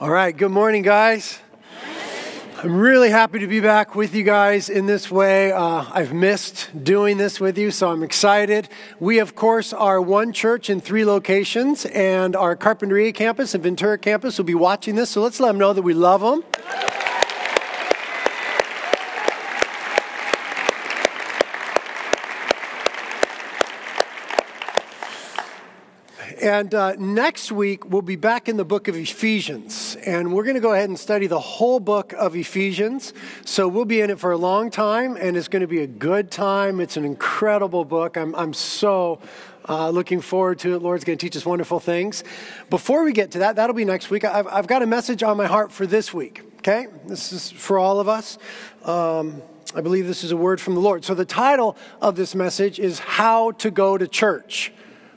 All right, good morning, guys. I'm really happy to be back with you guys in this way. Uh, I've missed doing this with you, so I'm excited. We, of course, are one church in three locations, and our Carpinteria campus and Ventura campus will be watching this, so let's let them know that we love them. And uh, next week, we'll be back in the book of Ephesians. And we're going to go ahead and study the whole book of Ephesians. So we'll be in it for a long time, and it's going to be a good time. It's an incredible book. I'm, I'm so uh, looking forward to it. Lord's going to teach us wonderful things. Before we get to that, that'll be next week. I've, I've got a message on my heart for this week, okay? This is for all of us. Um, I believe this is a word from the Lord. So the title of this message is How to Go to Church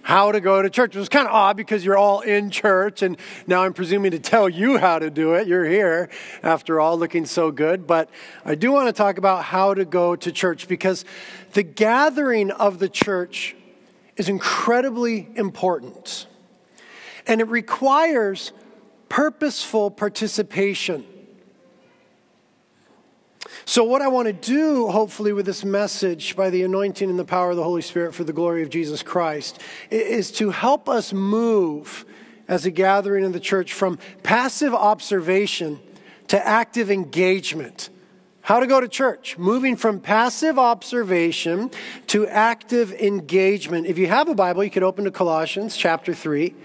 how to go to church. It was kind of odd because you're all in church, and now I'm presuming to tell you how to do it. You're here, after all, looking so good. But I do want to talk about how to go to church because the gathering of the church is incredibly important, and it requires purposeful participation. So, what I want to do, hopefully, with this message by the anointing and the power of the Holy Spirit for the glory of Jesus Christ, is to help us move as a gathering in the church from passive observation to active engagement. How to go to church, moving from passive observation to active engagement. If you have a Bible, you could open to Colossians chapter 3.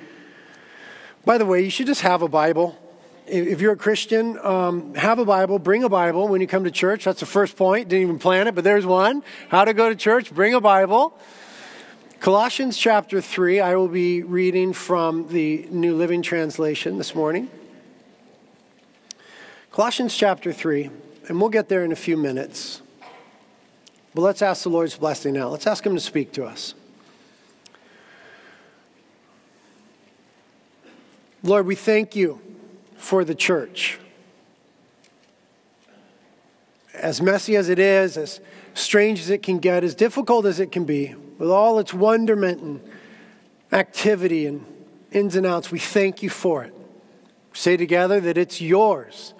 By the way, you should just have a Bible if you're a Christian, um, have a Bible, bring a Bible when you come to church. That's the first point. Didn't even plan it, but there's one. How to go to church, bring a Bible. Colossians chapter 3, I will be reading from the New Living Translation this morning. Colossians chapter 3, and we'll get there in a few minutes. But let's ask the Lord's blessing now. Let's ask Him to speak to us. Lord, we thank you for the church. As messy as it is, as strange as it can get, as difficult as it can be, with all its wonderment and activity and ins and outs, we thank you for it. Say together that it's yours.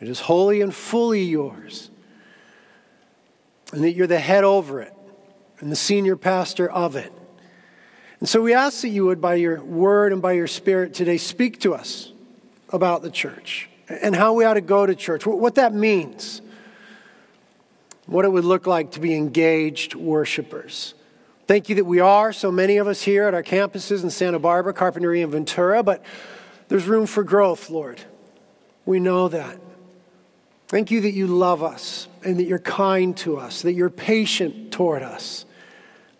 It is wholly and fully yours. And that you're the head over it and the senior pastor of it. And so we ask that you would, by your word and by your spirit today, speak to us about the church and how we ought to go to church, what that means, what it would look like to be engaged worshipers. Thank you that we are, so many of us here at our campuses in Santa Barbara, Carpinteria, and Ventura, but there's room for growth, Lord. We know that. Thank you that you love us and that you're kind to us, that you're patient toward us,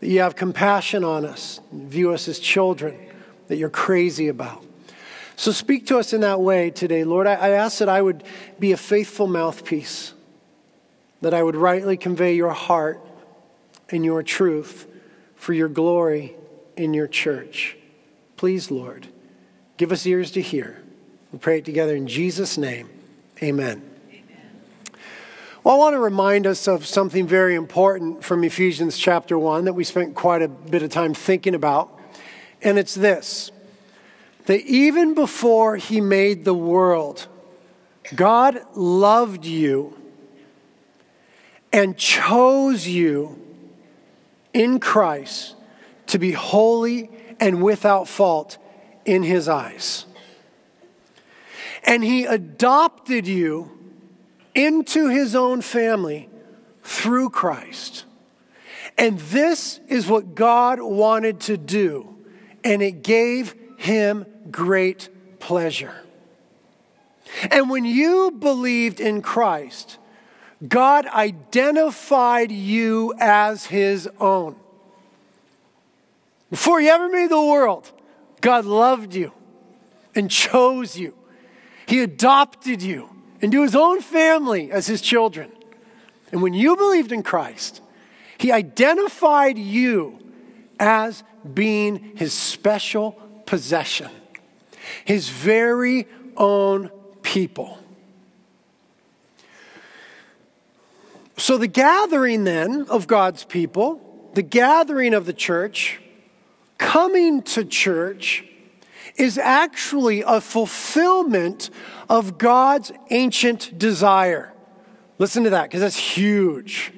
that you have compassion on us, view us as children that you're crazy about. So speak to us in that way today, Lord. I, I ask that I would be a faithful mouthpiece, that I would rightly convey your heart and your truth for your glory in your church. Please, Lord, give us ears to hear. We pray it together in Jesus' name. Amen. Well, I want to remind us of something very important from Ephesians chapter 1 that we spent quite a bit of time thinking about, and it's this that even before he made the world, God loved you and chose you in Christ to be holy and without fault in his eyes. And he adopted you into his own family through Christ. And this is what God wanted to do, and it gave him great pleasure. And when you believed in Christ, God identified you as his own. Before you ever made the world, God loved you and chose you. He adopted you into his own family as his children. And when you believed in Christ, he identified you as being his special possession his very own people. So, the gathering then of God's people, the gathering of the church, coming to church, is actually a fulfillment of God's ancient desire. Listen to that, because that's huge.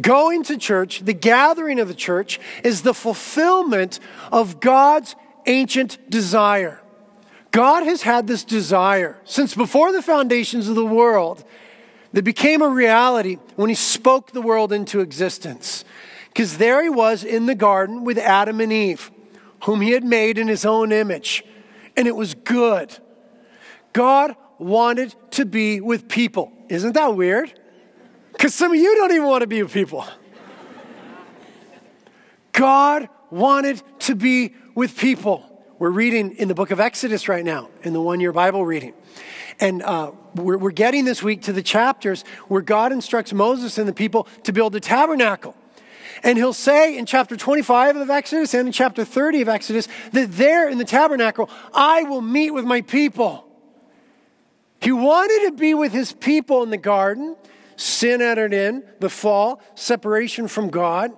Going to church, the gathering of the church, is the fulfillment of God's ancient desire. God has had this desire since before the foundations of the world that became a reality when He spoke the world into existence. Because there He was in the garden with Adam and Eve, whom He had made in His own image, and it was good. God wanted to be with people. Isn't that weird? Because some of you don't even want to be with people. God wanted to be with people. We're reading in the book of Exodus right now, in the one year Bible reading. And uh, we're, we're getting this week to the chapters where God instructs Moses and the people to build the tabernacle. And he'll say in chapter 25 of Exodus and in chapter 30 of Exodus that there in the tabernacle, I will meet with my people. He wanted to be with his people in the garden. Sin entered in, the fall, separation from God.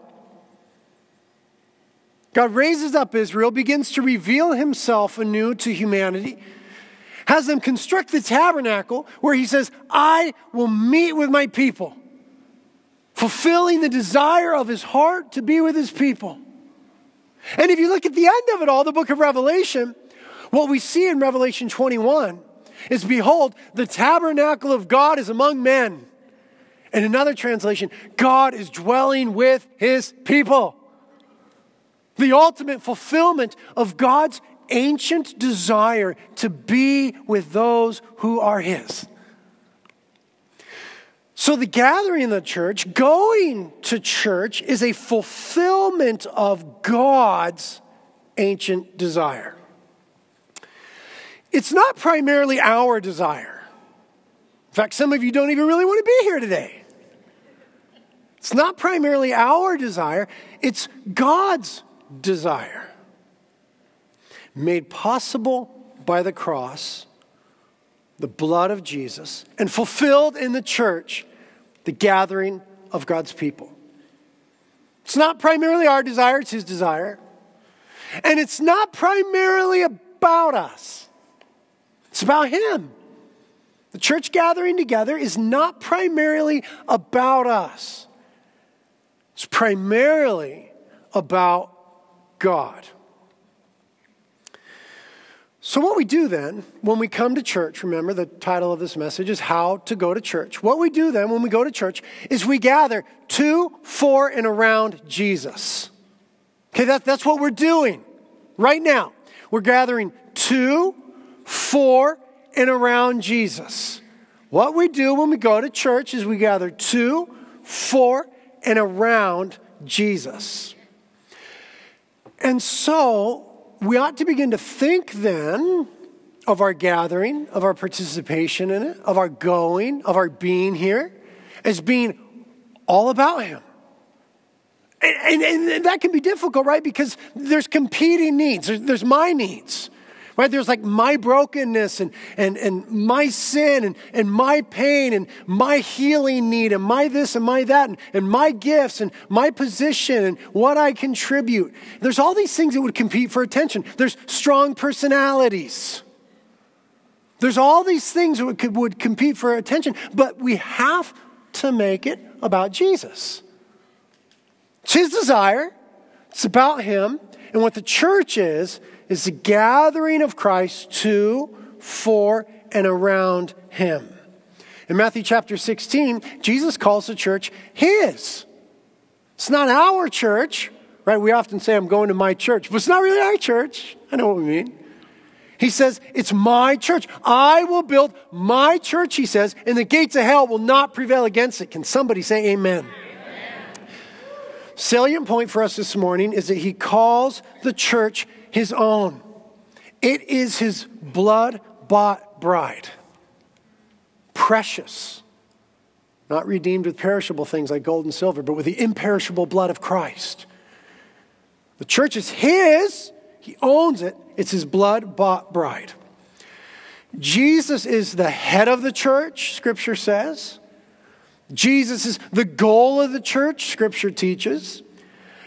God raises up Israel, begins to reveal himself anew to humanity, has them construct the tabernacle where he says, I will meet with my people, fulfilling the desire of his heart to be with his people. And if you look at the end of it all, the book of Revelation, what we see in Revelation 21 is behold, the tabernacle of God is among men. In another translation, God is dwelling with his people. The ultimate fulfillment of God's ancient desire to be with those who are his. So, the gathering in the church, going to church, is a fulfillment of God's ancient desire. It's not primarily our desire. In fact, some of you don't even really want to be here today. It's not primarily our desire, it's God's desire. Made possible by the cross, the blood of Jesus, and fulfilled in the church, the gathering of God's people. It's not primarily our desire, it's His desire. And it's not primarily about us. It's about Him. The church gathering together is not primarily about us, it's primarily about God. So, what we do then when we come to church, remember the title of this message is How to Go to Church. What we do then when we go to church is we gather to, for, and around Jesus. Okay, that, that's what we're doing right now. We're gathering to, for and around Jesus. What we do when we go to church is we gather to, for, and around Jesus. And so we ought to begin to think then of our gathering, of our participation in it, of our going, of our being here, as being all about Him. And, and, and that can be difficult, right? Because there's competing needs, there's, there's my needs. Right? There's like my brokenness and, and, and my sin and, and my pain and my healing need and my this and my that and, and my gifts and my position and what I contribute. There's all these things that would compete for attention. There's strong personalities. There's all these things that would, would compete for attention, but we have to make it about Jesus. It's his desire, it's about him. And what the church is, is the gathering of Christ to, for, and around him. In Matthew chapter 16, Jesus calls the church his. It's not our church, right? We often say, I'm going to my church, but it's not really our church. I know what we mean. He says, It's my church. I will build my church, he says, and the gates of hell will not prevail against it. Can somebody say amen? amen? Salient point for us this morning is that he calls the church his own. It is his blood bought bride. Precious. Not redeemed with perishable things like gold and silver, but with the imperishable blood of Christ. The church is his, he owns it. It's his blood bought bride. Jesus is the head of the church, scripture says. Jesus is the goal of the church, scripture teaches.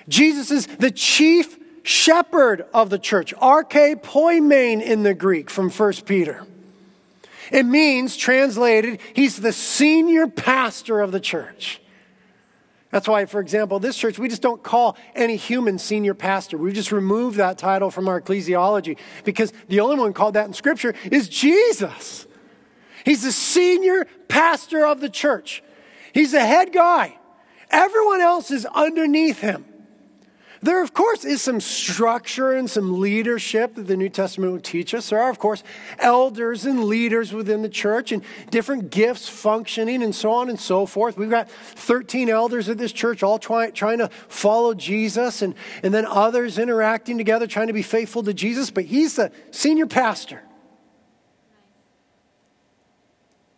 Jesus is the chief shepherd of the church, arche poimen in the Greek from 1 Peter. It means, translated, he's the senior pastor of the church. That's why, for example, this church, we just don't call any human senior pastor. We've just removed that title from our ecclesiology because the only one called that in Scripture is Jesus. He's the senior pastor of the church, he's the head guy. Everyone else is underneath him. There, of course, is some structure and some leadership that the New Testament would teach us. There are, of course, elders and leaders within the church and different gifts functioning and so on and so forth. We've got 13 elders at this church all try, trying to follow Jesus and, and then others interacting together trying to be faithful to Jesus, but he's the senior pastor.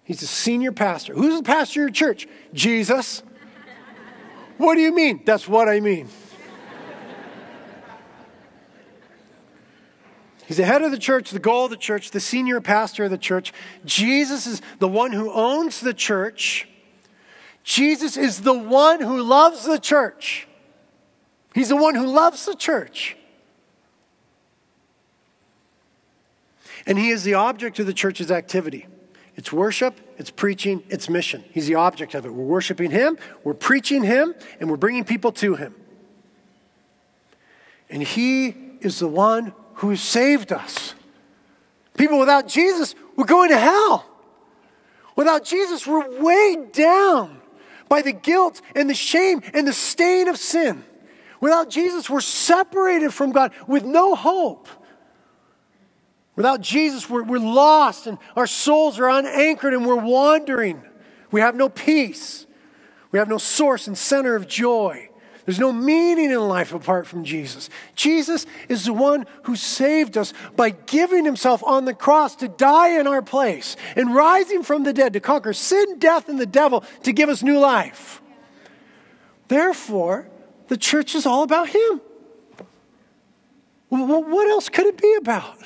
He's the senior pastor. Who's the pastor of your church? Jesus. What do you mean? That's what I mean. He's the head of the church, the goal of the church, the senior pastor of the church. Jesus is the one who owns the church. Jesus is the one who loves the church. He's the one who loves the church. And he is the object of the church's activity. It's worship, it's preaching, it's mission. He's the object of it. We're worshiping him, we're preaching him, and we're bringing people to him. And he is the one who saved us. People without Jesus, we're going to hell. Without Jesus, we're weighed down by the guilt and the shame and the stain of sin. Without Jesus, we're separated from God with no hope. Without Jesus, we're, we're lost and our souls are unanchored and we're wandering. We have no peace. We have no source and center of joy. There's no meaning in life apart from Jesus. Jesus is the one who saved us by giving himself on the cross to die in our place and rising from the dead to conquer sin, death, and the devil to give us new life. Therefore, the church is all about him. What else could it be about?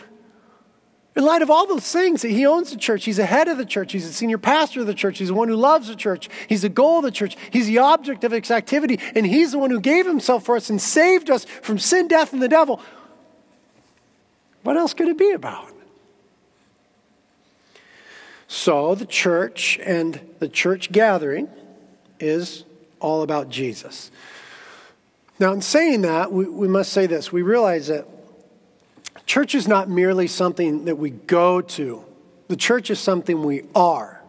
In light of all those things he owns the church, he's the head of the church, he's the senior pastor of the church, he's the one who loves the church, he's the goal of the church, he's the object of its activity, and he's the one who gave himself for us and saved us from sin, death, and the devil. What else could it be about? So, the church and the church gathering is all about Jesus. Now, in saying that, we, we must say this. We realize that Church is not merely something that we go to, the church is something we are.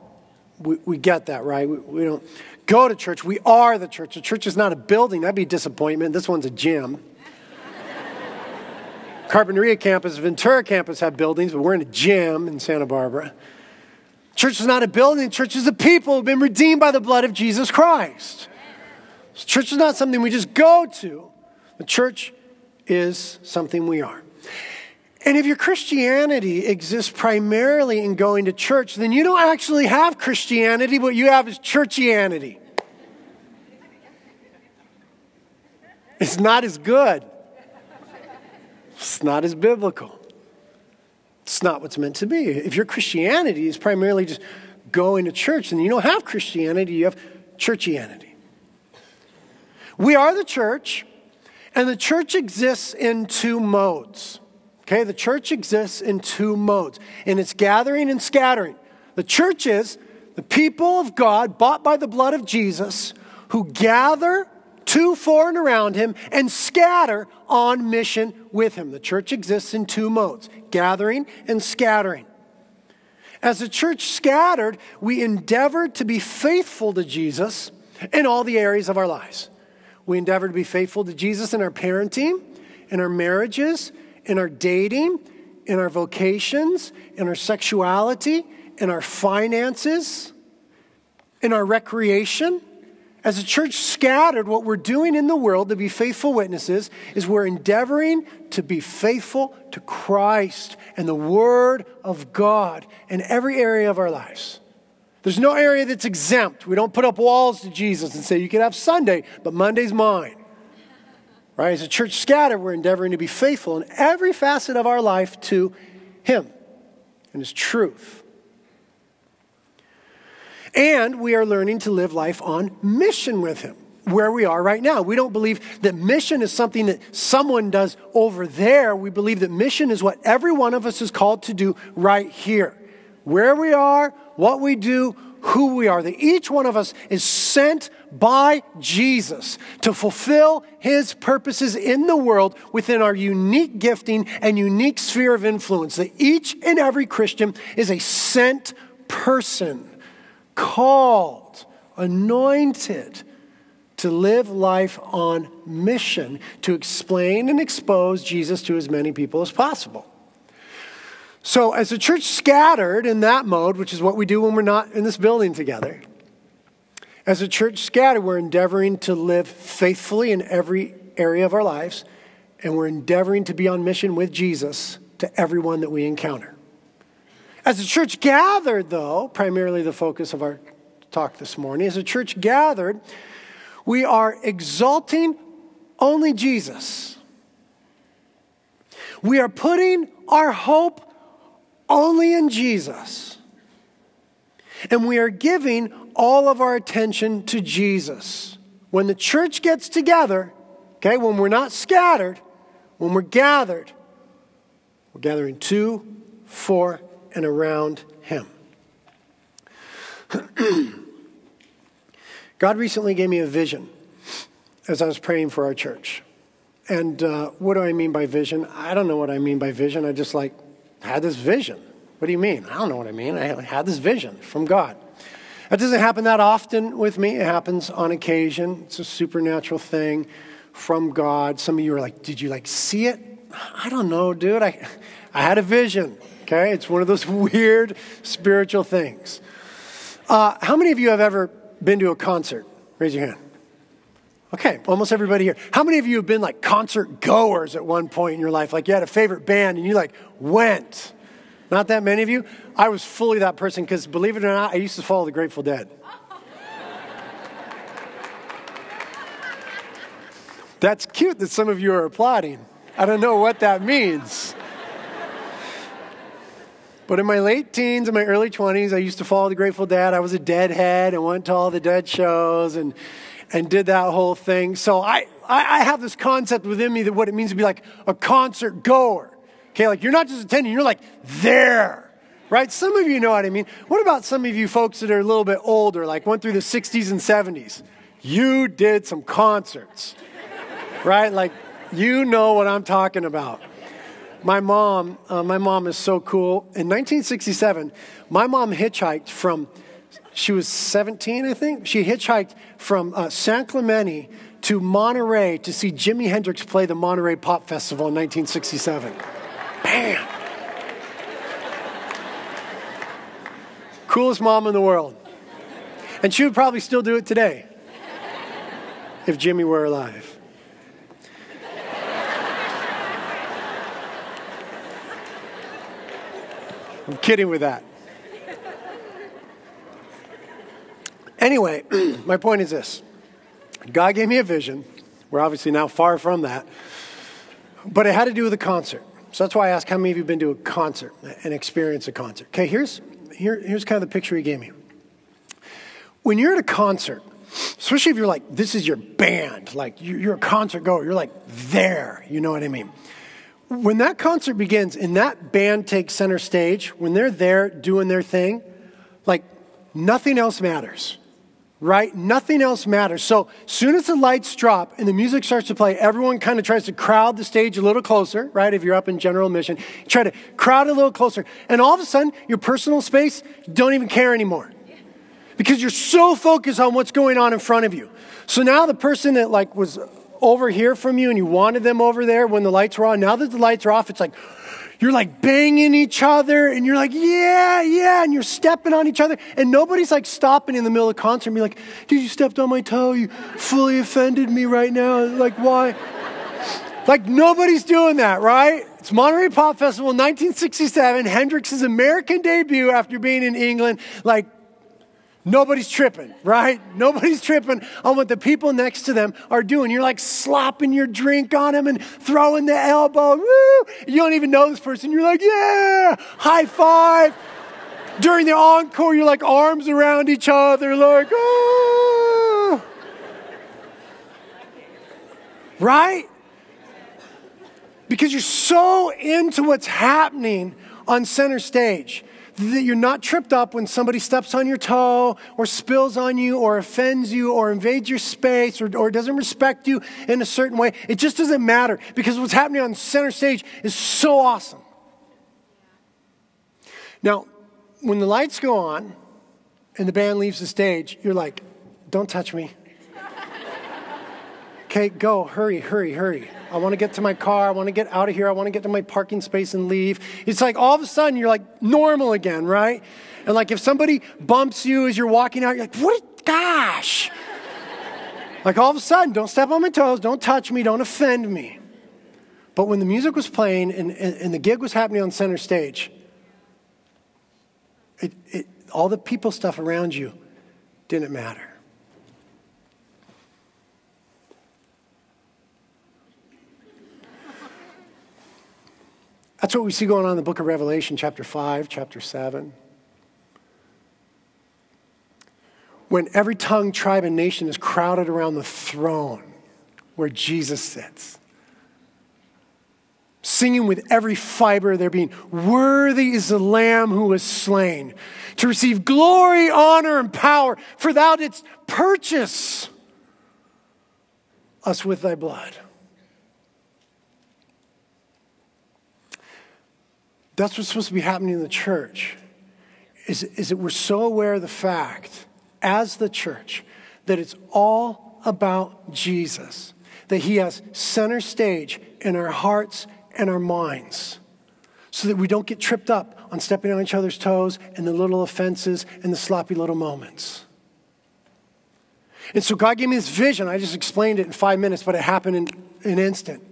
We, we get that, right? We, we don't go to church, we are the church. The church is not a building, that'd be a disappointment. This one's a gym. Carpinteria campus, Ventura campus have buildings, but we're in a gym in Santa Barbara. Church is not a building, church is a people who've been redeemed by the blood of Jesus Christ. church is not something we just go to. The church is something we are. And if your Christianity exists primarily in going to church, then you don't actually have Christianity. What you have is churchianity. It's not as good. It's not as biblical. It's not what's meant to be. If your Christianity is primarily just going to church, then you don't have Christianity, you have churchianity. We are the church, and the church exists in two modes. Okay, the church exists in two modes in its gathering and scattering. The church is the people of God bought by the blood of Jesus who gather to, for, and around him and scatter on mission with him. The church exists in two modes gathering and scattering. As the church scattered, we endeavored to be faithful to Jesus in all the areas of our lives. We endeavored to be faithful to Jesus in our parenting, in our marriages, in our dating, in our vocations, in our sexuality, in our finances, in our recreation. As a church scattered, what we're doing in the world to be faithful witnesses is we're endeavoring to be faithful to Christ and the Word of God in every area of our lives. There's no area that's exempt. We don't put up walls to Jesus and say, you can have Sunday, but Monday's mine. Right? As a church scattered, we're endeavoring to be faithful in every facet of our life to Him and His truth. And we are learning to live life on mission with Him. where we are right now. We don't believe that mission is something that someone does over there. We believe that mission is what every one of us is called to do right here. Where we are, what we do, who we are. That each one of us is sent by Jesus to fulfill his purposes in the world within our unique gifting and unique sphere of influence. That each and every Christian is a sent person, called, anointed to live life on mission, to explain and expose Jesus to as many people as possible. So, as a church scattered in that mode, which is what we do when we're not in this building together, as a church scattered, we're endeavoring to live faithfully in every area of our lives, and we're endeavoring to be on mission with Jesus to everyone that we encounter. As a church gathered, though, primarily the focus of our talk this morning, as a church gathered, we are exalting only Jesus. We are putting our hope only in Jesus. And we are giving all of our attention to Jesus. When the church gets together, okay, when we're not scattered, when we're gathered, we're gathering to, for, and around Him. God recently gave me a vision as I was praying for our church. And uh, what do I mean by vision? I don't know what I mean by vision. I just like had this vision. What do you mean? I don't know what I mean. I had this vision from God. That doesn't happen that often with me. It happens on occasion. It's a supernatural thing from God. Some of you are like, did you like see it? I don't know, dude. I, I had a vision. Okay, it's one of those weird spiritual things. Uh, how many of you have ever been to a concert? Raise your hand. Okay, almost everybody here. How many of you have been like concert goers at one point in your life? Like you had a favorite band and you like went. Not that many of you. I was fully that person because believe it or not, I used to follow the Grateful Dead. That's cute that some of you are applauding. I don't know what that means. But in my late teens and my early 20s, I used to follow the Grateful Dead. I was a deadhead and went to all the dead shows and and did that whole thing. So I, I, I have this concept within me that what it means to be like a concert goer. Okay, like you're not just attending, you're like there. Right? Some of you know what I mean. What about some of you folks that are a little bit older, like went through the 60s and 70s? You did some concerts. right? Like you know what I'm talking about. My mom, uh, my mom is so cool. In 1967, my mom hitchhiked from she was 17, I think. She hitchhiked from uh, San Clemente to Monterey to see Jimi Hendrix play the Monterey Pop Festival in 1967. Coolest mom in the world. And she would probably still do it today if Jimi were alive. I'm kidding with that. Anyway, my point is this God gave me a vision. We're obviously now far from that. But it had to do with a concert. So that's why I asked how many of you have been to a concert and experienced a concert? Okay, here's, here, here's kind of the picture he gave me. When you're at a concert, especially if you're like, this is your band, like you're a concert goer, you're like there, you know what I mean? When that concert begins and that band takes center stage, when they're there doing their thing, like nothing else matters right? Nothing else matters. So, soon as the lights drop and the music starts to play, everyone kind of tries to crowd the stage a little closer, right? If you're up in general admission, try to crowd a little closer. And all of a sudden, your personal space, don't even care anymore. Because you're so focused on what's going on in front of you. So now the person that like was over here from you and you wanted them over there when the lights were on, now that the lights are off, it's like, you're like banging each other and you're like, yeah, yeah, and you're stepping on each other. And nobody's like stopping in the middle of the concert and be like, dude, you stepped on my toe. You fully offended me right now. Like, why? like, nobody's doing that, right? It's Monterey Pop Festival 1967, Hendrix's American debut after being in England. Like, Nobody's tripping, right? Nobody's tripping on what the people next to them are doing. You're like slopping your drink on them and throwing the elbow. Woo! You don't even know this person. You're like, yeah, high five. During the encore, you're like arms around each other, like, oh. right? Because you're so into what's happening on center stage that you're not tripped up when somebody steps on your toe or spills on you or offends you or invades your space or, or doesn't respect you in a certain way. It just doesn't matter because what's happening on center stage is so awesome. Now, when the lights go on and the band leaves the stage, you're like, don't touch me. okay, go, hurry, hurry, hurry. I want to get to my car. I want to get out of here. I want to get to my parking space and leave. It's like all of a sudden you're like normal again, right? And like if somebody bumps you as you're walking out, you're like, what? Gosh. like all of a sudden, don't step on my toes. Don't touch me. Don't offend me. But when the music was playing and, and, and the gig was happening on center stage, it, it, all the people stuff around you didn't matter. That's what we see going on in the book of Revelation, chapter 5, chapter 7. When every tongue, tribe, and nation is crowded around the throne where Jesus sits. Singing with every fiber of their being, Worthy is the Lamb who was slain to receive glory, honor, and power, for thou didst purchase us with thy blood. That's what's supposed to be happening in the church. Is, is that we're so aware of the fact, as the church, that it's all about Jesus, that He has center stage in our hearts and our minds, so that we don't get tripped up on stepping on each other's toes and the little offenses and the sloppy little moments. And so God gave me this vision. I just explained it in five minutes, but it happened in an instant.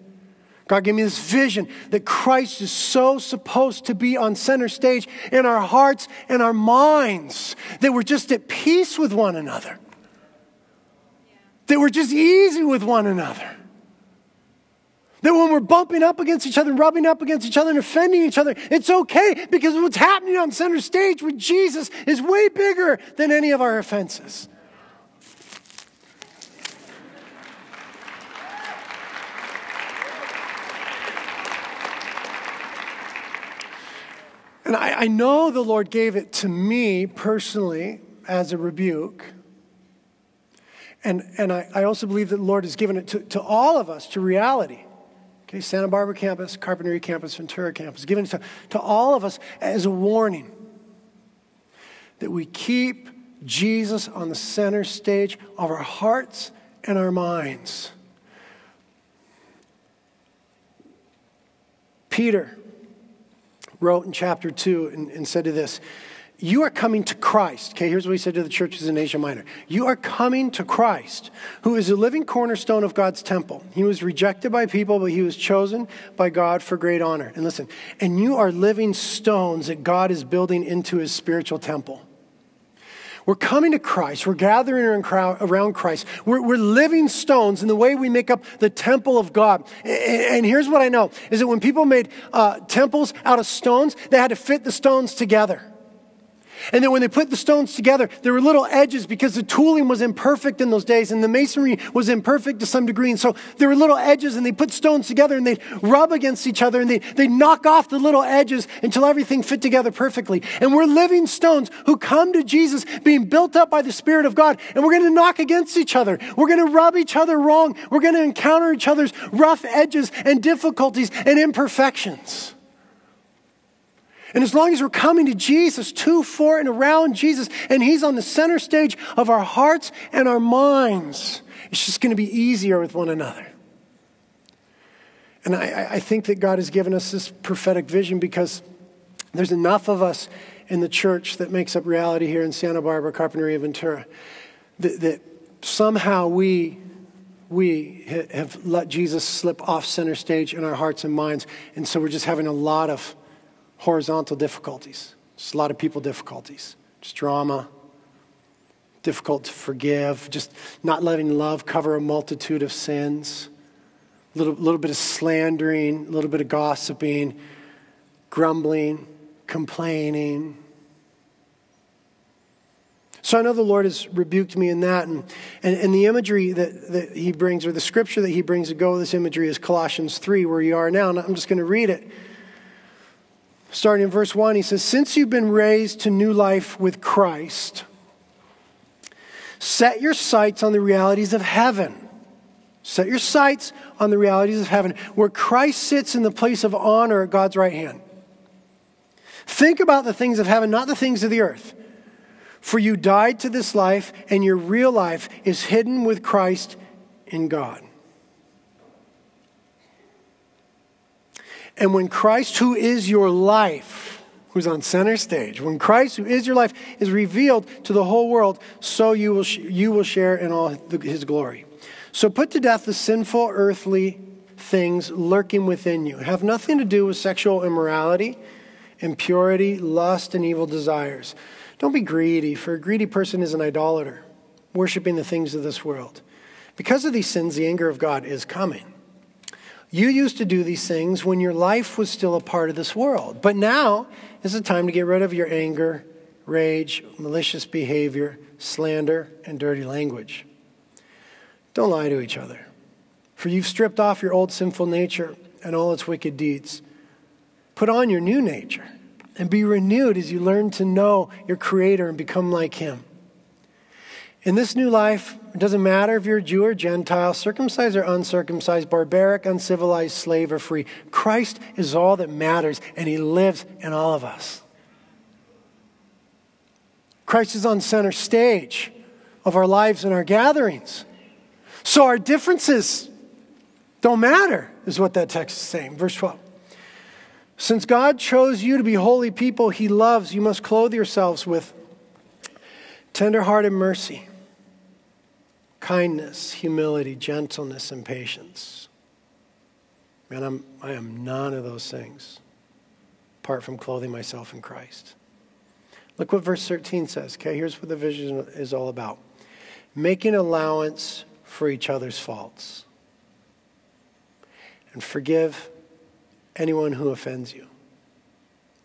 God gave me this vision that Christ is so supposed to be on center stage in our hearts and our minds, that we're just at peace with one another, that we're just easy with one another. That when we're bumping up against each other, rubbing up against each other, and offending each other, it's okay because what's happening on center stage with Jesus is way bigger than any of our offenses. And I, I know the Lord gave it to me personally as a rebuke. And, and I, I also believe that the Lord has given it to, to all of us, to reality. Okay, Santa Barbara campus, Carpinteria campus, Ventura campus, given to, to all of us as a warning that we keep Jesus on the center stage of our hearts and our minds. Peter wrote in chapter 2 and, and said to this You are coming to Christ. Okay, here's what he said to the churches in Asia Minor You are coming to Christ, who is a living cornerstone of God's temple. He was rejected by people, but he was chosen by God for great honor. And listen, and you are living stones that God is building into his spiritual temple. We're coming to Christ. We're gathering around Christ. We're, we're, living stones in the way we make up the temple of God. And here's what I know is that when people made uh, temples out of stones, they had to fit the stones together. And then when they put the stones together, there were little edges because the tooling was imperfect in those days and the masonry was imperfect to some degree. And so there were little edges and they put stones together and they'd rub against each other and they, they knock off the little edges until everything fit together perfectly. And we're living stones who come to Jesus being built up by the Spirit of God. And we're going to knock against each other. We're going to rub each other wrong. We're going to encounter each other's rough edges and difficulties and imperfections. And as long as we're coming to Jesus, to, for, and around Jesus, and He's on the center stage of our hearts and our minds, it's just going to be easier with one another. And I, I, think that God has given us this prophetic vision because there's enough of us in the church that makes up reality here in Santa Barbara, Carpinteria, Ventura, that, that somehow we, we have let Jesus slip off center stage in our hearts and minds. And so we're just having a lot of horizontal difficulties. Just a lot of people difficulties. Just drama, difficult to forgive, just not letting love cover a multitude of sins, a little, little bit of slandering, a little bit of gossiping, grumbling, complaining. So I know the Lord has rebuked me in that. And, and, and the imagery that, that he brings, or the scripture that he brings to go with this imagery, is Colossians 3, where you are now. And I'm just going to read it. Starting in verse 1, he says, Since you've been raised to new life with Christ, set your sights on the realities of heaven. Set your sights on the realities of heaven, where Christ sits in the place of honor at God's right hand. Think about the things of heaven, not the things of the earth. For you died to this life, and your real life is hidden with Christ in God. And when Christ, who is your life, who's on center stage, when Christ, who is your life, is revealed to the whole world, so you will, you will share in all his glory. So put to death the sinful earthly things lurking within you. Have nothing to do with sexual immorality, impurity, lust, and evil desires don't be greedy, for a greedy person is an idolater, worshiping the things of this world. Because of these sins, the anger of God is coming. You used to do these things when your life was still a part of this world. But now is the time to get rid of your anger, rage, malicious behavior, slander, and dirty language. Don't lie to each other, for you've stripped off your old sinful nature and all its wicked deeds. Put on your new nature and be renewed as you learn to know your Creator and become like Him. In this new life, it doesn't matter if you're Jew or Gentile, circumcised or uncircumcised, barbaric, uncivilized, slave or free. Christ is all that matters, and He lives in all of us. Christ is on center stage of our lives and our gatherings. So our differences don't matter, is what that text is saying. Verse 12. Since God chose you to be holy people he loves, you must clothe yourselves with tenderhearted mercy, kindness, humility, gentleness, and patience. Man, I'm, I am none of those things apart from clothing myself in Christ. Look what verse 13 says. Okay, here's what the vision is all about making allowance for each other's faults and forgive anyone who offends you.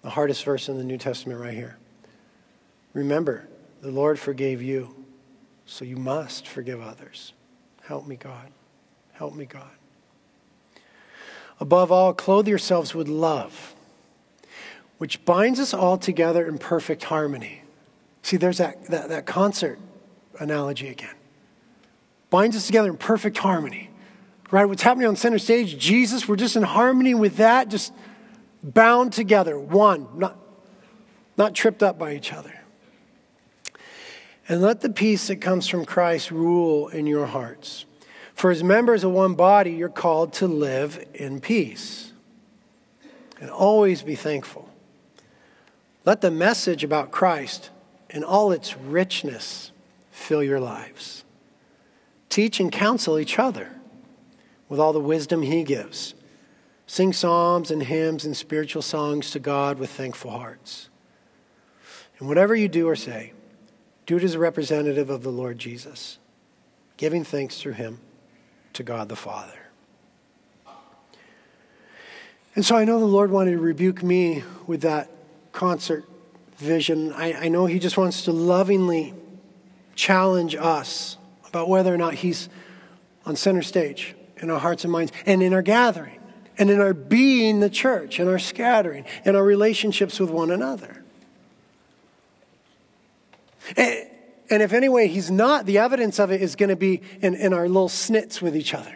The hardest verse in the New Testament, right here. Remember, the Lord forgave you, so you must forgive others. Help me, God. Help me, God. Above all, clothe yourselves with love, which binds us all together in perfect harmony. See, there's that, that, that concert analogy again. Binds us together in perfect harmony right? What's happening on center stage, Jesus, we're just in harmony with that, just bound together, one, not, not tripped up by each other. And let the peace that comes from Christ rule in your hearts. For as members of one body, you're called to live in peace. And always be thankful. Let the message about Christ in all its richness fill your lives. Teach and counsel each other with all the wisdom He gives. Sing psalms and hymns and spiritual songs to God with thankful hearts. And whatever you do or say, do it as a representative of the Lord Jesus, giving thanks through Him to God the Father. And so I know the Lord wanted to rebuke me with that concert vision. I, I know He just wants to lovingly challenge us about whether or not He's on center stage in our hearts and minds and in our gathering and in our being the church and our scattering and our relationships with one another. And, and if anyway he's not, the evidence of it is going to be in, in our little snits with each other.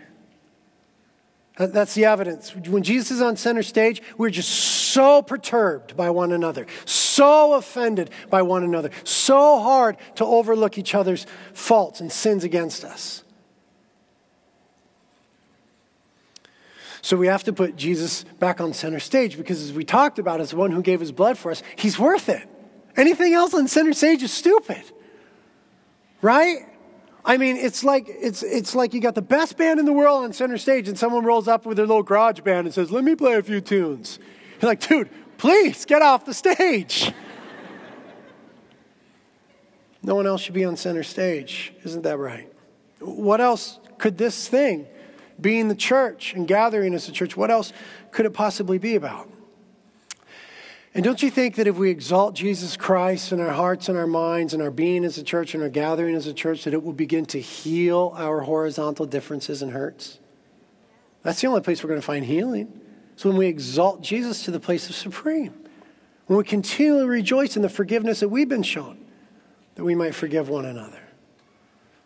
That's the evidence. When Jesus is on center stage, we're just so perturbed by one another, so offended by one another, so hard to overlook each other's faults and sins against us. So we have to put Jesus back on center stage because, as we talked about, as the one who gave his blood for us, he's worth it. Anything else on center stage is stupid, right? I mean, it's like it's it's like you got the best band in the world on center stage, and someone rolls up with their little garage band and says, "Let me play a few tunes." You're like, dude, please get off the stage. no one else should be on center stage, isn't that right? What else could this thing? being the church and gathering as a church, what else could it possibly be about? And don't you think that if we exalt Jesus Christ in our hearts and our minds and our being as a church and our gathering as a church, that it will begin to heal our horizontal differences and hurts? That's the only place we're going to find healing. So when we exalt Jesus to the place of supreme, when we continually rejoice in the forgiveness that we've been shown, that we might forgive one another.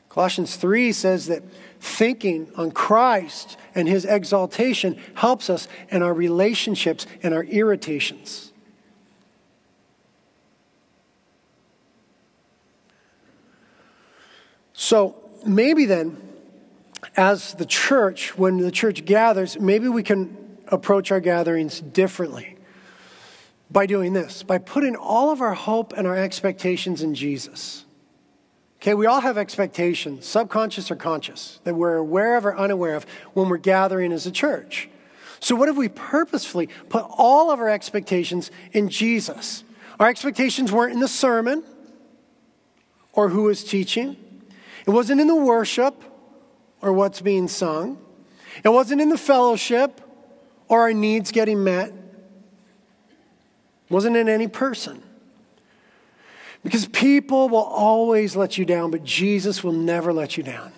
Colossians 3 says that thinking on Christ and his exaltation helps us in our relationships and our irritations. So maybe then, as the church, when the church gathers, maybe we can approach our gatherings differently by doing this, by putting all of our hope and our expectations in Jesus. Okay, we all have expectations, subconscious or conscious, that we're aware of or unaware of when we're gathering as a church. So, what if we purposefully put all of our expectations in Jesus? Our expectations weren't in the sermon or who was teaching, it wasn't in the worship or what's being sung, it wasn't in the fellowship or our needs getting met, it wasn't in any person. Because people will always let you down, but Jesus will never let you down.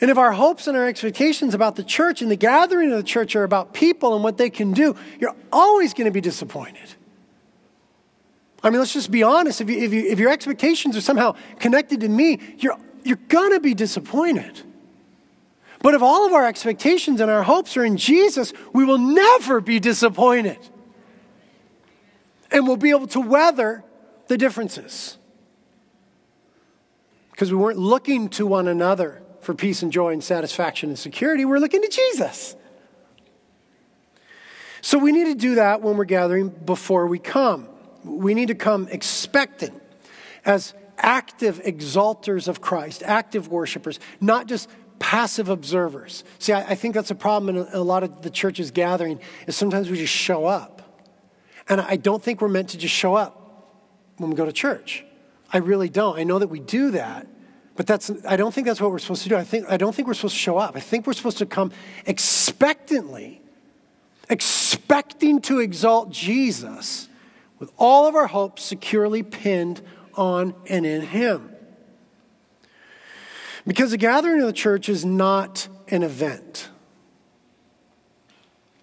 And if our hopes and our expectations about the church and the gathering of the church are about people and what they can do, you're always going to be disappointed. I mean, let's just be honest. If, you, if, you, if your expectations are somehow connected to me, you're, you're going to be disappointed. But if all of our expectations and our hopes are in Jesus, we will never be disappointed and we'll be able to weather the differences. Because we weren't looking to one another for peace and joy and satisfaction and security, we're looking to Jesus. So we need to do that when we're gathering before we come. We need to come expectant as active exalters of Christ, active worshipers, not just passive observers. See, I, I think that's a problem in a, a lot of the churches gathering is sometimes we just show up. And I don't think we're meant to just show up when we go to church. I really don't. I know that we do that, but that's I don't think that's what we're supposed to do. I think I don't think we're supposed to show up. I think we're supposed to come expectantly, expecting to exalt Jesus with all of our hopes securely pinned on and in him. Because the gathering of the church is not an event.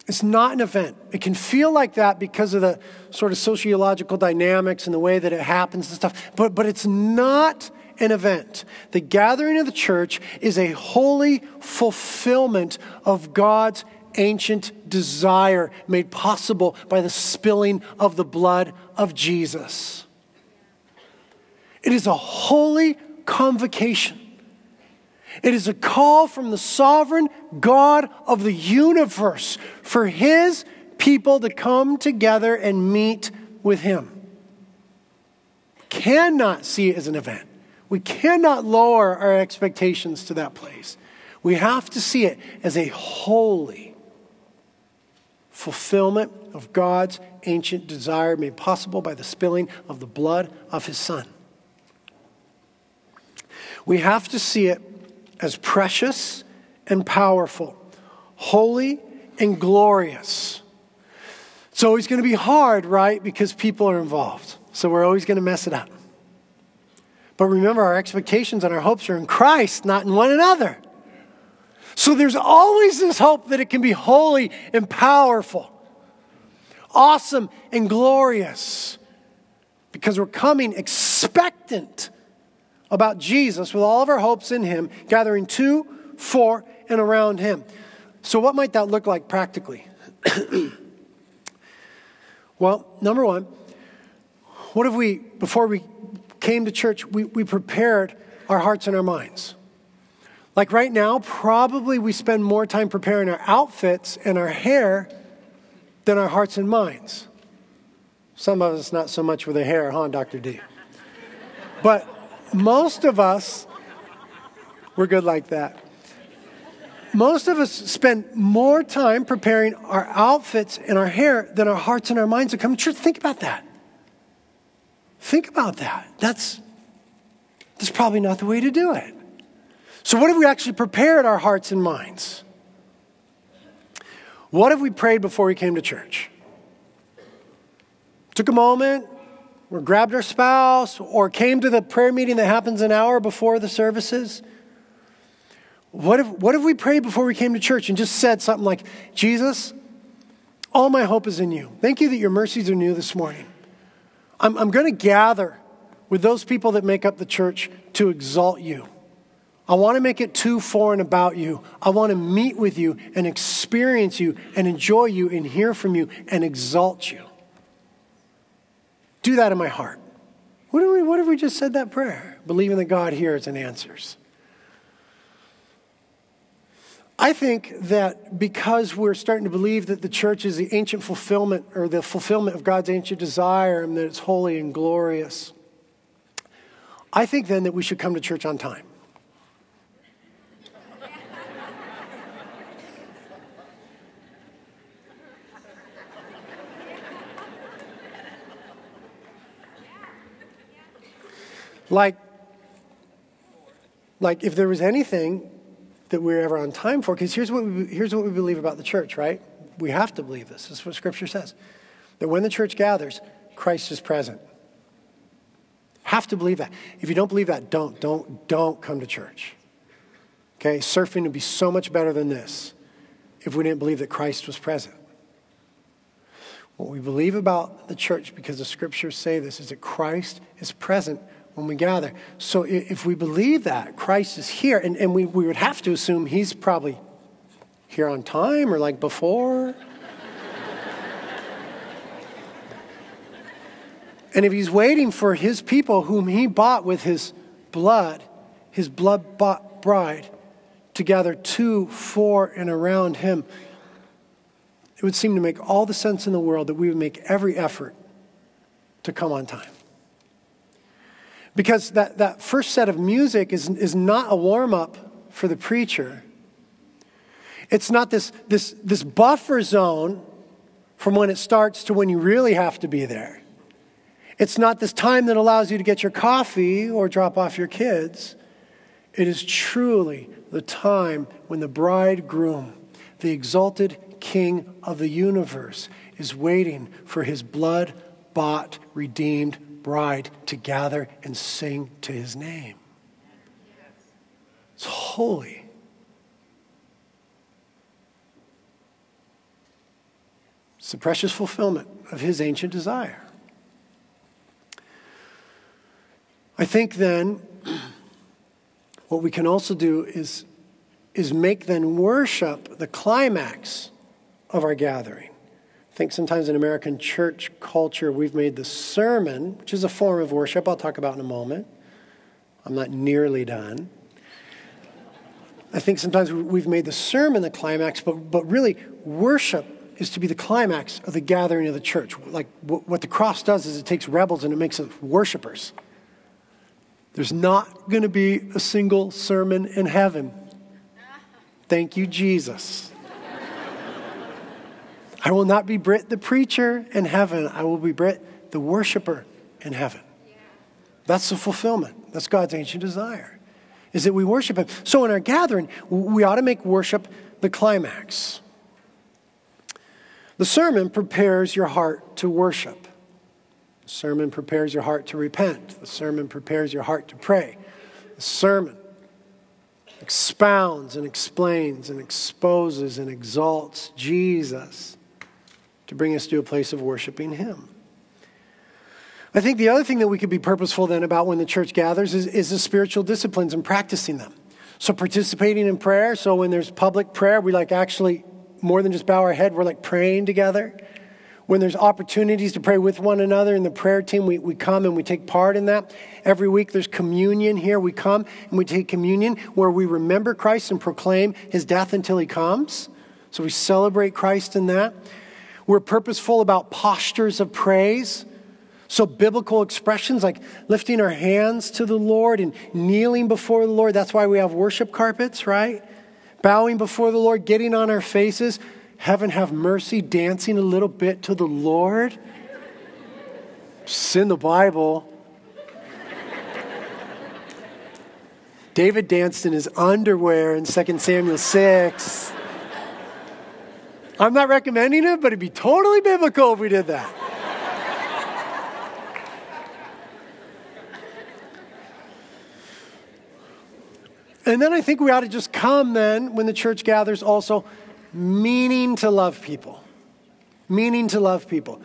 It's not an event. It can feel like that because of the sort of sociological dynamics and the way that it happens and stuff, but, but it's not an event. The gathering of the church is a holy fulfillment of God's ancient desire made possible by the spilling of the blood of Jesus. It is a holy convocation. It is a call from the sovereign God of the universe for his people to come together and meet with him. Cannot see it as an event. We cannot lower our expectations to that place. We have to see it as a holy fulfillment of God's ancient desire made possible by the spilling of the blood of his son. We have to see it as precious and powerful, holy and glorious. It's always going to be hard, right? Because people are involved. So we're always going to mess it up. But remember, our expectations and our hopes are in Christ, not in one another. So there's always this hope that it can be holy and powerful, awesome and glorious, because we're coming expectant about Jesus with all of our hopes in Him, gathering to, for, and around Him. So, what might that look like practically? well, number one, what if we, before we came to church, we, we prepared our hearts and our minds? Like right now, probably we spend more time preparing our outfits and our hair than our hearts and minds. Some of us, not so much with the hair, huh, Dr. D? But most of us, we're good like that. Most of us spend more time preparing our outfits and our hair than our hearts and our minds come to church. Think about that. Think about that. That's, that's probably not the way to do it. So, what have we actually prepared our hearts and minds? What have we prayed before we came to church? took a moment, or grabbed our spouse, or came to the prayer meeting that happens an hour before the services? What if, what if we prayed before we came to church and just said something like, Jesus, all my hope is in you. Thank you that your mercies are new this morning. I'm, I'm going to gather with those people that make up the church to exalt you. I want to make it too foreign about you. I want to meet with you and experience you and enjoy you and hear from you and exalt you. Do that in my heart. What we, what if we just said that prayer, believing that God hears and answers? I think that because we're starting to believe that the church is the ancient fulfillment or the fulfillment of God's ancient desire and that it's holy and glorious, I think then that we should come to church on time. Like, like if there was anything that we're ever on time for, because here's what we, here's what we believe about the church, right? We have to believe this. This is what Scripture says. That when the church gathers, Christ is present. Have to believe that. If you don't believe that, don't, don't, don't come to church. Okay? Surfing would be so much better than this if we didn't believe that Christ was present. What we believe about the church, because the scriptures say this, is that Christ is present when we gather. So if we believe that Christ is here, and, and we, we would have to assume he's probably here on time or like before. and if he's waiting for his people whom he bought with his blood, his blood bought bride, to gather to, for, and around him, it would seem to make all the sense in the world that we would make every effort to come on time. Because that, that first set of music is, is not a warm up for the preacher. It's not this, this, this buffer zone from when it starts to when you really have to be there. It's not this time that allows you to get your coffee or drop off your kids. It is truly the time when the bridegroom, the exalted king of the universe, is waiting for his blood bought, redeemed bride to gather and sing to his name. It's holy. It's the precious fulfillment of his ancient desire. I think then what we can also do is, is make then worship the climax of our gathering. I think sometimes in American church culture, we've made the sermon, which is a form of worship, I'll talk about in a moment. I'm not nearly done. I think sometimes we've made the sermon the climax, but, but really, worship is to be the climax of the gathering of the church. Like what the cross does is it takes rebels and it makes us worshipers. There's not going to be a single sermon in heaven. Thank you, Jesus. I will not be Britt the preacher in heaven. I will be Britt the worshiper in heaven. That's the fulfillment. That's God's ancient desire, is that we worship Him. So in our gathering, we ought to make worship the climax. The sermon prepares your heart to worship. The sermon prepares your heart to repent. The sermon prepares your heart to pray. The sermon expounds and explains and exposes and exalts Jesus to bring us to a place of worshiping Him. I think the other thing that we could be purposeful then about when the church gathers is, is the spiritual disciplines and practicing them. So, participating in prayer. So, when there's public prayer, we like actually more than just bow our head, we're like praying together. When there's opportunities to pray with one another in the prayer team, we, we come and we take part in that. Every week there's communion here. We come and we take communion where we remember Christ and proclaim his death until he comes. So we celebrate Christ in that. We're purposeful about postures of praise. So, biblical expressions like lifting our hands to the Lord and kneeling before the Lord. That's why we have worship carpets, right? Bowing before the Lord, getting on our faces. Heaven have mercy, dancing a little bit to the Lord. It's in the Bible. David danced in his underwear in 2 Samuel 6. I'm not recommending it, but it'd be totally biblical if we did that. and then I think we ought to just come then when the church gathers also meaning to love people. Meaning to love people.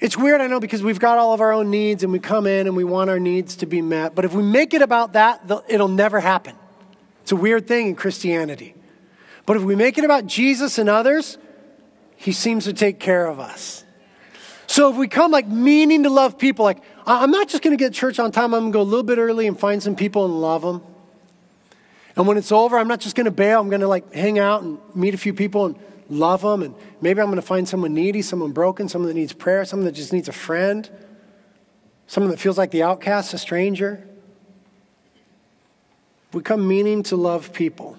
It's weird, I know, because we've got all of our own needs and we come in and we want our needs to be met. But if we make it about that, it'll never happen. It's a weird thing in Christianity. But if we make it about Jesus and others, he seems to take care of us. So if we come like meaning to love people, like I'm not just going to get church on time, I'm going to go a little bit early and find some people and love them. And when it's over, I'm not just going to bail, I'm going to like hang out and meet a few people and love them. And maybe I'm going to find someone needy, someone broken, someone that needs prayer, someone that just needs a friend, someone that feels like the outcast, a stranger. We come meaning to love people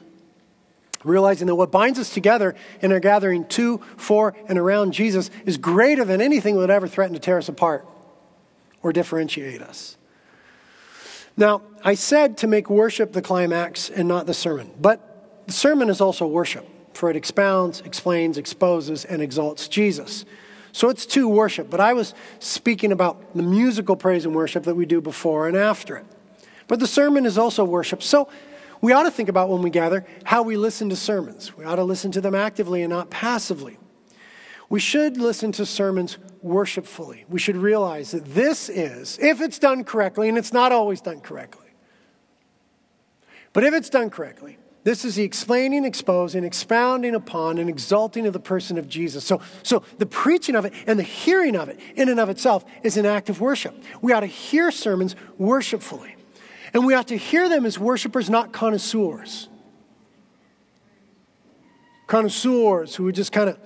realizing that what binds us together in our gathering to, for, and around Jesus is greater than anything that would ever threaten to tear us apart or differentiate us. Now, I said to make worship the climax and not the sermon, but the sermon is also worship, for it expounds, explains, exposes, and exalts Jesus. So it's to worship, but I was speaking about the musical praise and worship that we do before and after it. But the sermon is also worship. So we ought to think about when we gather how we listen to sermons. We ought to listen to them actively and not passively. We should listen to sermons worshipfully. We should realize that this is, if it's done correctly, and it's not always done correctly, but if it's done correctly, this is the explaining, exposing, expounding upon, and exalting of the person of Jesus. So, so the preaching of it and the hearing of it in and of itself is an act of worship. We ought to hear sermons worshipfully. And we ought to hear them as worshipers, not connoisseurs. Connoisseurs who would just kind of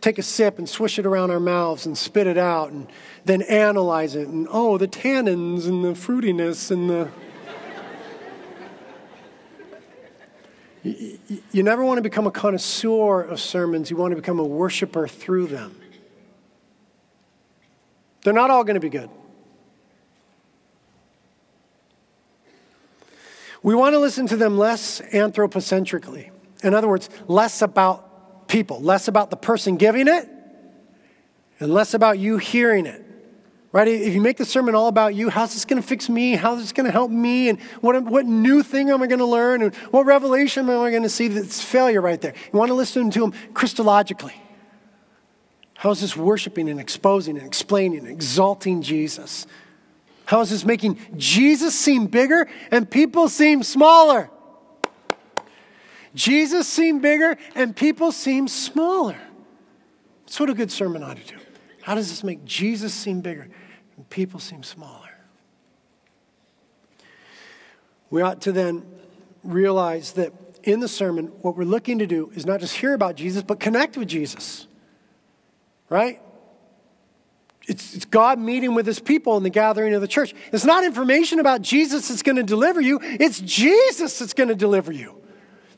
take a sip and swish it around our mouths and spit it out and then analyze it and oh, the tannins and the fruitiness and the. you, you never want to become a connoisseur of sermons, you want to become a worshiper through them. They're not all going to be good. We want to listen to them less anthropocentrically. In other words, less about people, less about the person giving it, and less about you hearing it. Right? If you make the sermon all about you, how's this going to fix me? How's this going to help me? And what, what new thing am I going to learn? And what revelation am I going to see that's failure right there? You want to listen to them Christologically. How is this worshiping and exposing and explaining and exalting Jesus? How is this making Jesus seem bigger and people seem smaller? Jesus seem bigger and people seem smaller. That's what a good sermon ought to do. How does this make Jesus seem bigger and people seem smaller? We ought to then realize that in the sermon, what we're looking to do is not just hear about Jesus, but connect with Jesus. Right? It's, it's God meeting with his people in the gathering of the church. It's not information about Jesus that's going to deliver you, it's Jesus that's going to deliver you,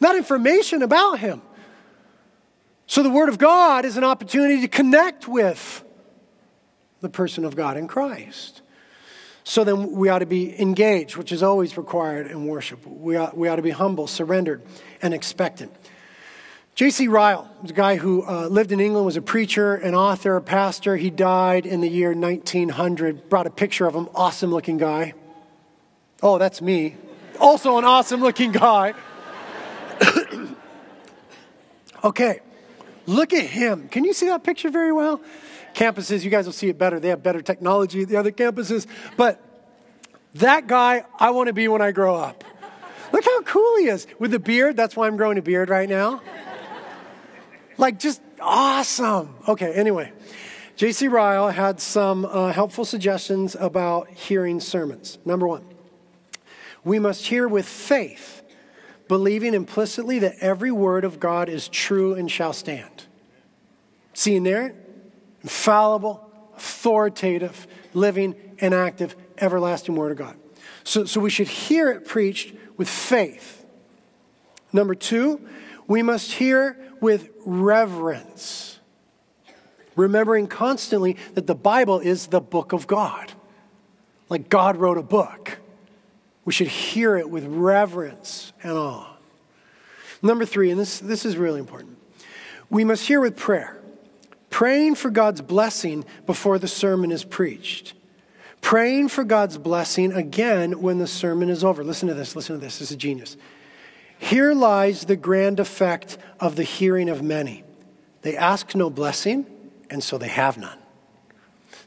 not information about him. So the Word of God is an opportunity to connect with the person of God in Christ. So then we ought to be engaged, which is always required in worship. We ought, we ought to be humble, surrendered, and expectant. J.C. Ryle was a guy who uh, lived in England, was a preacher, an author, a pastor. He died in the year 1900. Brought a picture of him, awesome looking guy. Oh, that's me. Also an awesome looking guy. okay, look at him. Can you see that picture very well? Campuses, you guys will see it better. They have better technology the other campuses. But that guy, I want to be when I grow up. Look how cool he is with the beard. That's why I'm growing a beard right now. Like, just awesome. Okay, anyway, J.C. Ryle had some uh, helpful suggestions about hearing sermons. Number one, we must hear with faith, believing implicitly that every word of God is true and shall stand. See in there? Infallible, authoritative, living, and active, everlasting word of God. So, so we should hear it preached with faith. Number two, we must hear with reverence, remembering constantly that the Bible is the book of God. Like God wrote a book. We should hear it with reverence and awe. Number three, and this, this is really important, we must hear with prayer, praying for God's blessing before the sermon is preached. Praying for God's blessing again when the sermon is over. Listen to this, listen to this. This is a genius. Here lies the grand effect of the hearing of many. They ask no blessing, and so they have none.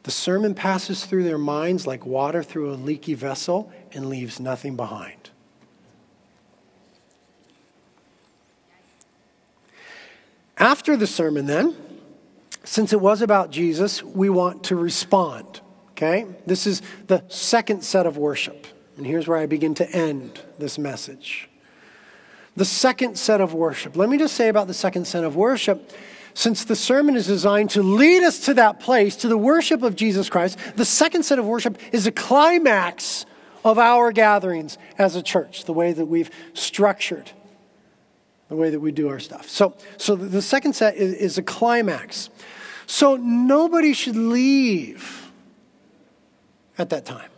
The sermon passes through their minds like water through a leaky vessel and leaves nothing behind. After the sermon, then, since it was about Jesus, we want to respond. Okay? This is the second set of worship. And here's where I begin to end this message. The second set of worship. Let me just say about the second set of worship since the sermon is designed to lead us to that place, to the worship of Jesus Christ, the second set of worship is a climax of our gatherings as a church, the way that we've structured, the way that we do our stuff. So, so the second set is, is a climax. So nobody should leave at that time.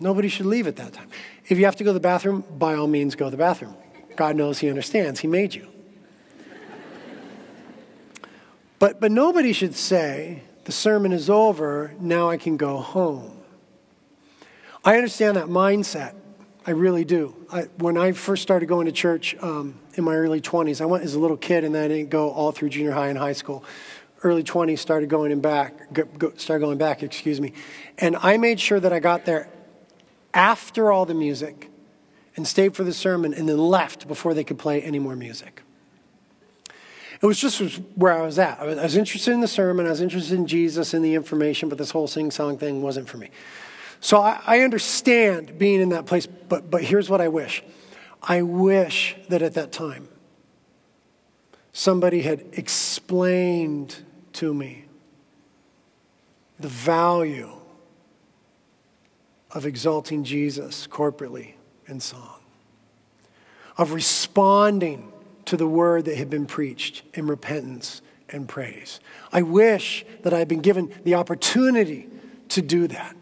Nobody should leave at that time. If you have to go to the bathroom, by all means, go to the bathroom. God knows He understands. He made you. But, but nobody should say, the sermon is over, now I can go home. I understand that mindset. I really do. I, when I first started going to church um, in my early 20s, I went as a little kid and then I didn't go all through junior high and high school. Early 20s, started going in back, go, started going back, excuse me. And I made sure that I got there after all the music and stayed for the sermon and then left before they could play any more music. It was just where I was at. I was interested in the sermon, I was interested in Jesus and the information, but this whole sing song thing wasn't for me. So I, I understand being in that place, but, but here's what I wish I wish that at that time somebody had explained to me the value of exalting Jesus corporately in song, of responding to the word that had been preached in repentance and praise. I wish that I had been given the opportunity to do that.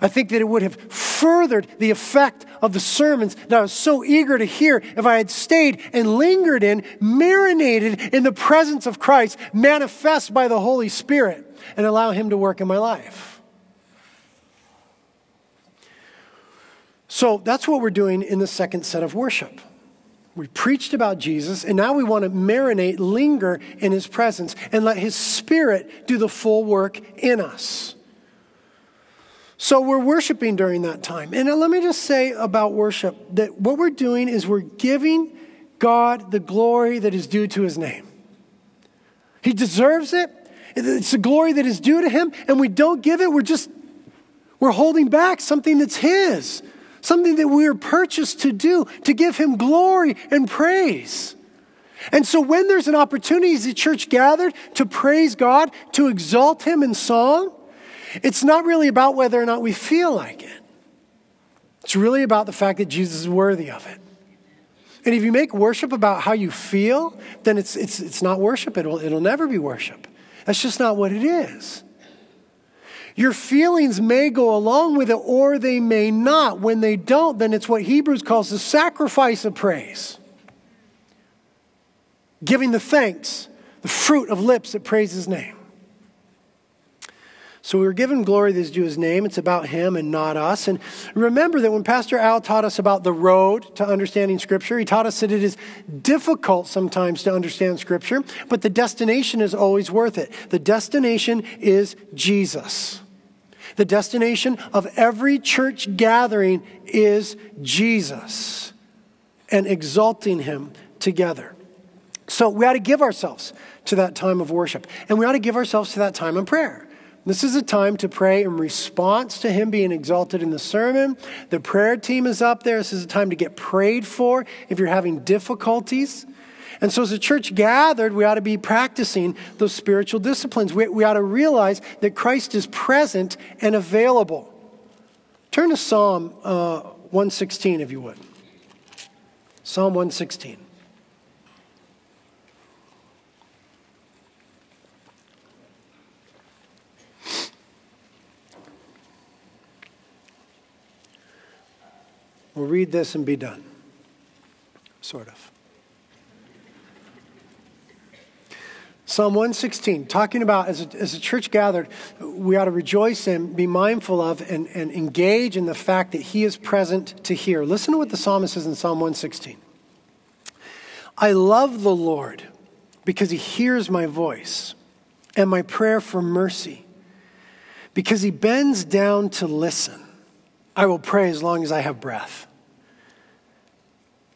I think that it would have furthered the effect of the sermons that I was so eager to hear if I had stayed and lingered in, marinated in the presence of Christ, manifest by the Holy Spirit, and allow Him to work in my life. So that's what we're doing in the second set of worship. We preached about Jesus, and now we want to marinate, linger in his presence, and let his spirit do the full work in us. So we're worshiping during that time. And let me just say about worship that what we're doing is we're giving God the glory that is due to his name. He deserves it. It's the glory that is due to him, and we don't give it. We're just we're holding back something that's his something that we are purchased to do, to give Him glory and praise. And so when there's an opportunity as the church gathered to praise God, to exalt Him in song, it's not really about whether or not we feel like it. It's really about the fact that Jesus is worthy of it. And if you make worship about how you feel, then it's, it's, it's not worship. It'll, it'll never be worship. That's just not what it is. Your feelings may go along with it or they may not. When they don't, then it's what Hebrews calls the sacrifice of praise. Giving the thanks, the fruit of lips that praise his name. So we are given glory that is due his name. It's about him and not us. And remember that when Pastor Al taught us about the road to understanding Scripture, he taught us that it is difficult sometimes to understand Scripture, but the destination is always worth it. The destination is Jesus. The destination of every church gathering is Jesus and exalting him together. So we ought to give ourselves to that time of worship, and we ought to give ourselves to that time of prayer. This is a time to pray in response to him being exalted in the sermon. The prayer team is up there. This is a time to get prayed for if you're having difficulties. And so, as a church gathered, we ought to be practicing those spiritual disciplines. We, we ought to realize that Christ is present and available. Turn to Psalm uh, 116, if you would. Psalm 116. We'll read this and be done. Sort of. Psalm 116, talking about as a, as a church gathered, we ought to rejoice and be mindful of and, and engage in the fact that He is present to hear. Listen to what the psalmist says in Psalm 116. I love the Lord because He hears my voice and my prayer for mercy. Because He bends down to listen, I will pray as long as I have breath.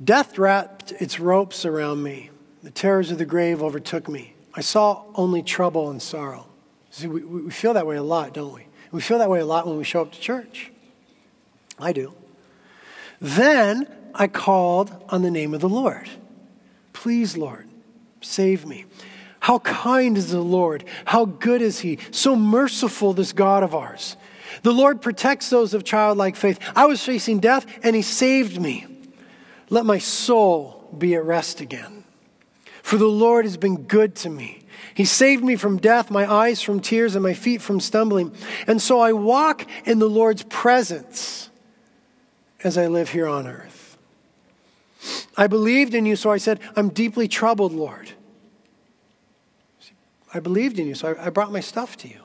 Death wrapped its ropes around me, the terrors of the grave overtook me. I saw only trouble and sorrow. See, we, we feel that way a lot, don't we? We feel that way a lot when we show up to church. I do. Then I called on the name of the Lord. Please, Lord, save me. How kind is the Lord? How good is He? So merciful, this God of ours. The Lord protects those of childlike faith. I was facing death, and He saved me. Let my soul be at rest again. For the Lord has been good to me. He saved me from death, my eyes from tears, and my feet from stumbling. And so I walk in the Lord's presence as I live here on earth. I believed in you, so I said, I'm deeply troubled, Lord. I believed in you, so I, brought my stuff to you.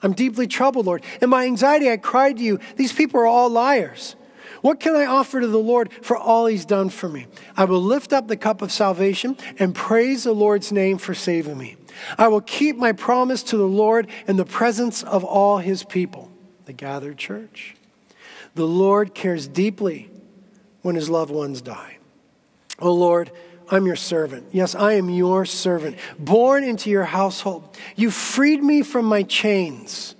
I'm deeply troubled, Lord. In my anxiety, I cried to you, These people are all liars. What can I offer to the Lord for all he's done for me? I will lift up the cup of salvation and praise the Lord's name for saving me. I will keep my promise to the Lord in the presence of all his people, the gathered church. The Lord cares deeply when his loved ones die. Oh Lord, I'm your servant. Yes, I am your servant, born into your household. You freed me from my chains.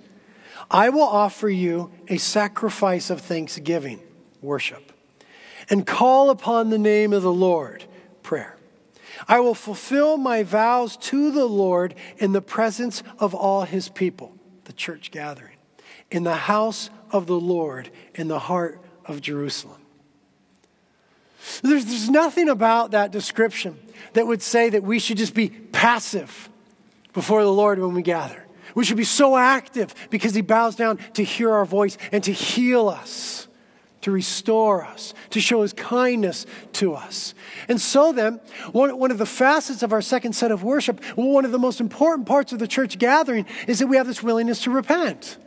I will offer you a sacrifice of thanksgiving worship, and call upon the name of the Lord, prayer. I will fulfill my vows to the Lord in the presence of all his people, the church gathering, in the house of the Lord, in the heart of Jerusalem. There's, there's nothing about that description that would say that we should just be passive before the Lord when we gather. We should be so active because he bows down to hear our voice and to heal us to restore us, to show his kindness to us. And so then, one, one of the facets of our second set of worship, one of the most important parts of the church gathering, is that we have this willingness to repent.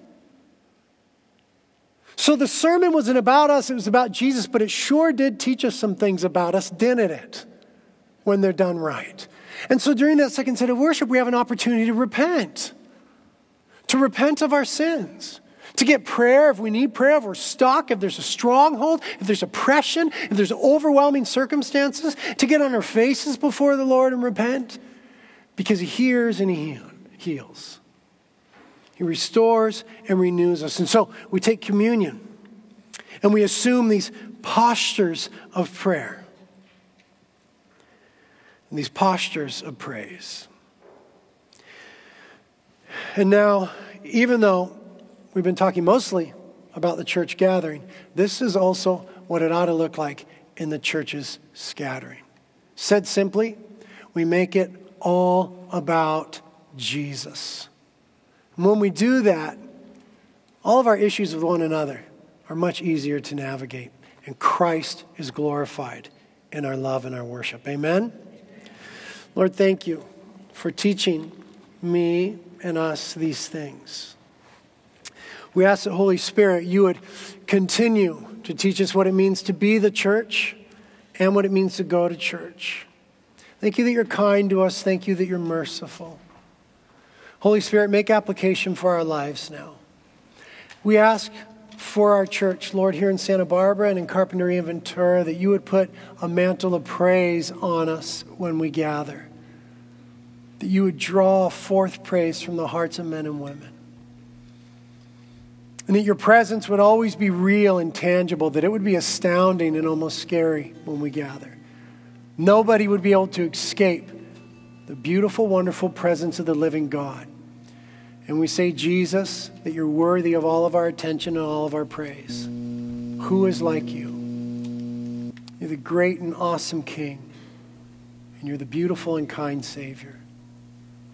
So the sermon wasn't about us, it was about Jesus, but it sure did teach us some things about us, didn't it? When they're done right. And so during that second set of worship, we have an opportunity to repent, to repent of our sins to get prayer if we need prayer, if we're stuck, if there's a stronghold, if there's oppression, if there's overwhelming circumstances, to get on our faces before the Lord and repent because He hears and He heals. He restores and renews us. And so we take communion and we assume these postures of prayer and these postures of praise. And now, even though We've been talking mostly about the church gathering. This is also what it ought to look like in the church's scattering. Said simply, we make it all about Jesus. And when we do that, all of our issues with one another are much easier to navigate, and Christ is glorified in our love and our worship. Amen? Lord, thank you for teaching me and us these things. We ask that Holy Spirit, you would continue to teach us what it means to be the church and what it means to go to church. Thank you that you're kind to us. Thank you that you're merciful. Holy Spirit, make application for our lives now. We ask for our church, Lord, here in Santa Barbara and in Carpinteria and Ventura, that you would put a mantle of praise on us when we gather. That you would draw forth praise from the hearts of men and women. And that your presence would always be real and tangible, that it would be astounding and almost scary when we gather. Nobody would be able to escape the beautiful, wonderful presence of the living God. And we say, Jesus, that you're worthy of all of our attention and all of our praise. Who is like you? You're the great and awesome King, and you're the beautiful and kind Savior.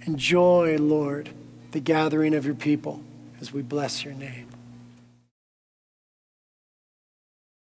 Enjoy, Lord, the gathering of your people as we bless your name.